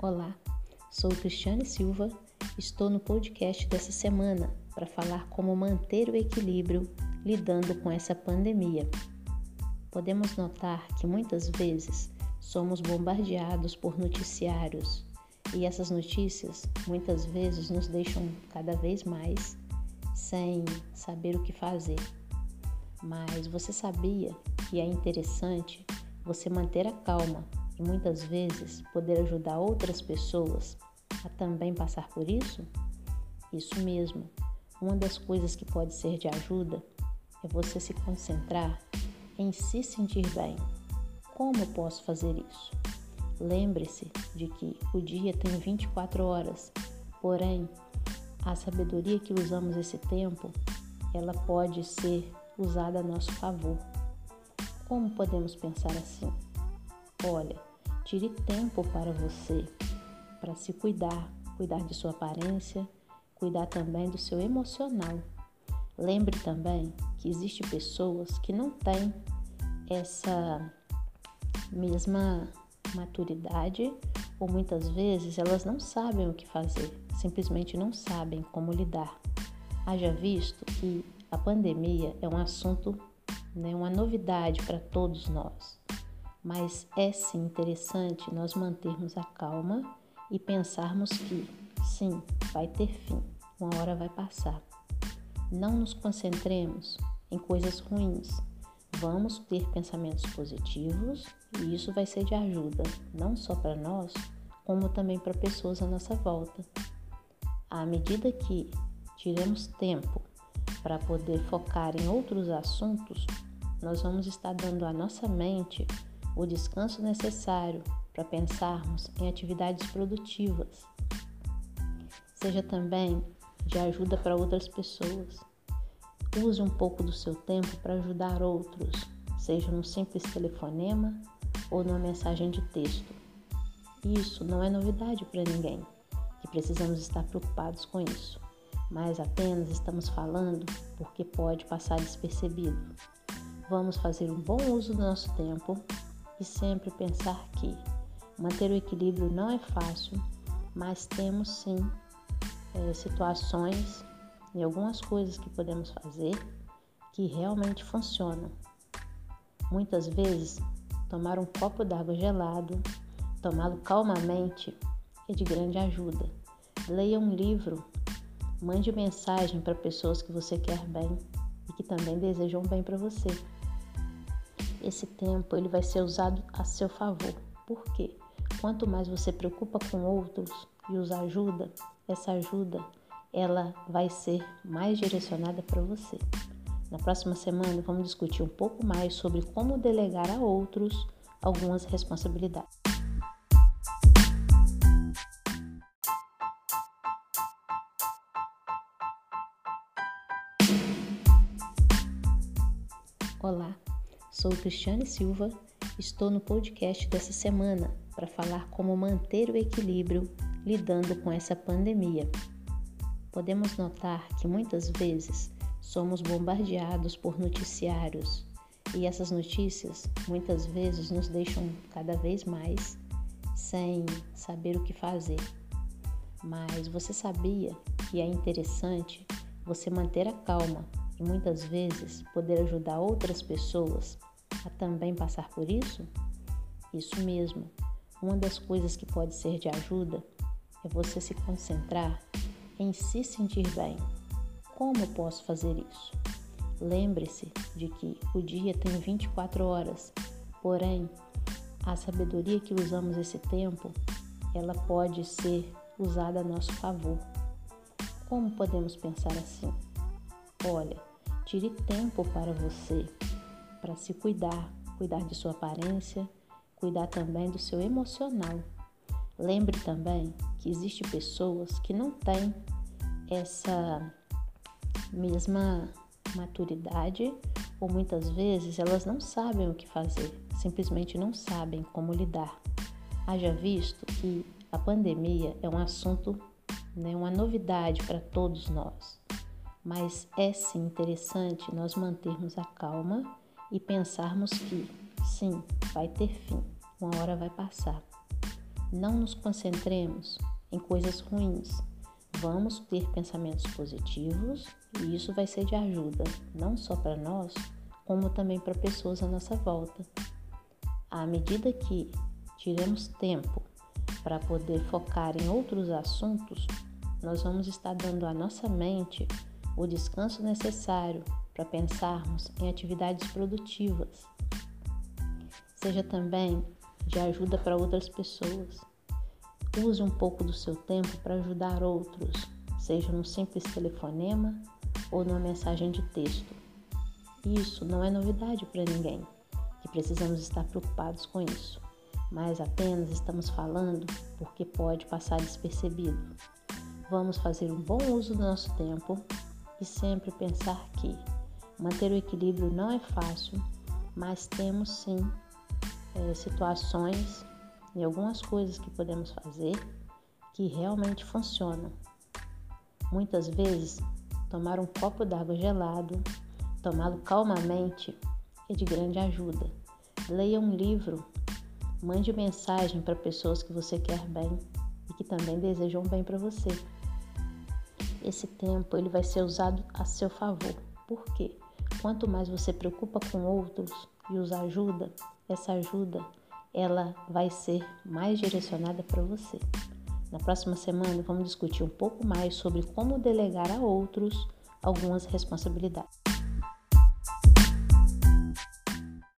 Olá, sou Cristiane Silva, estou no podcast dessa semana para falar como manter o equilíbrio lidando com essa pandemia. Podemos notar que muitas vezes somos bombardeados por noticiários e essas notícias muitas vezes nos deixam cada vez mais sem saber o que fazer. Mas você sabia que é interessante você manter a calma e muitas vezes poder ajudar outras pessoas a também passar por isso? Isso mesmo. Uma das coisas que pode ser de ajuda é você se concentrar em se sentir bem. Como posso fazer isso? Lembre-se de que o dia tem 24 horas, porém, a sabedoria que usamos esse tempo, ela pode ser usada a nosso favor. Como podemos pensar assim? Olha, Tire tempo para você, para se cuidar, cuidar de sua aparência, cuidar também do seu emocional. Lembre também que existem pessoas que não têm essa mesma maturidade ou muitas vezes elas não sabem o que fazer, simplesmente não sabem como lidar. Haja visto que a pandemia é um assunto, né, uma novidade para todos nós mas é sim interessante nós mantermos a calma e pensarmos que, sim, vai ter fim, uma hora vai passar. Não nos concentremos em coisas ruins. Vamos ter pensamentos positivos e isso vai ser de ajuda, não só para nós, como também para pessoas à nossa volta. À medida que tiremos tempo para poder focar em outros assuntos, nós vamos estar dando à nossa mente o descanso necessário para pensarmos em atividades produtivas. Seja também de ajuda para outras pessoas. Use um pouco do seu tempo para ajudar outros, seja num simples telefonema ou numa mensagem de texto. Isso não é novidade para ninguém, que precisamos estar preocupados com isso, mas apenas estamos falando porque pode passar despercebido. Vamos fazer um bom uso do nosso tempo e sempre pensar que manter o equilíbrio não é fácil, mas temos sim é, situações e algumas coisas que podemos fazer que realmente funcionam. Muitas vezes, tomar um copo d'água gelado, tomá-lo calmamente, é de grande ajuda. Leia um livro, mande mensagem para pessoas que você quer bem e que também desejam bem para você esse tempo ele vai ser usado a seu favor. Por quê? Quanto mais você preocupa com outros e os ajuda, essa ajuda ela vai ser mais direcionada para você. Na próxima semana vamos discutir um pouco mais sobre como delegar a outros algumas responsabilidades. Olá, Sou Cristiane Silva, estou no podcast dessa semana para falar como manter o equilíbrio lidando com essa pandemia. Podemos notar que muitas vezes somos bombardeados por noticiários e essas notícias muitas vezes nos deixam cada vez mais sem saber o que fazer. Mas você sabia que é interessante você manter a calma e muitas vezes poder ajudar outras pessoas a também passar por isso? Isso mesmo. Uma das coisas que pode ser de ajuda é você se concentrar em se sentir bem. Como posso fazer isso? Lembre-se de que o dia tem 24 horas, porém, a sabedoria que usamos esse tempo, ela pode ser usada a nosso favor. Como podemos pensar assim? Olha, tire tempo para você para se cuidar, cuidar de sua aparência, cuidar também do seu emocional. Lembre também que existem pessoas que não têm essa mesma maturidade ou muitas vezes elas não sabem o que fazer, simplesmente não sabem como lidar. Haja visto que a pandemia é um assunto, né, uma novidade para todos nós, mas é sim interessante nós mantermos a calma e pensarmos que, sim, vai ter fim, uma hora vai passar. Não nos concentremos em coisas ruins. Vamos ter pensamentos positivos e isso vai ser de ajuda, não só para nós, como também para pessoas à nossa volta. À medida que tiremos tempo para poder focar em outros assuntos, nós vamos estar dando à nossa mente o descanso necessário para pensarmos em atividades produtivas. Seja também de ajuda para outras pessoas. Use um pouco do seu tempo para ajudar outros, seja num simples telefonema ou numa mensagem de texto. Isso não é novidade para ninguém, que precisamos estar preocupados com isso, mas apenas estamos falando porque pode passar despercebido. Vamos fazer um bom uso do nosso tempo e sempre pensar que manter o equilíbrio não é fácil, mas temos sim é, situações e algumas coisas que podemos fazer que realmente funcionam. Muitas vezes, tomar um copo d'água gelado, tomá-lo calmamente, é de grande ajuda. Leia um livro, mande mensagem para pessoas que você quer bem e que também desejam bem para você. Esse tempo ele vai ser usado a seu favor. Por quê? Quanto mais você preocupa com outros e os ajuda, essa ajuda ela vai ser mais direcionada para você. Na próxima semana vamos discutir um pouco mais sobre como delegar a outros algumas responsabilidades.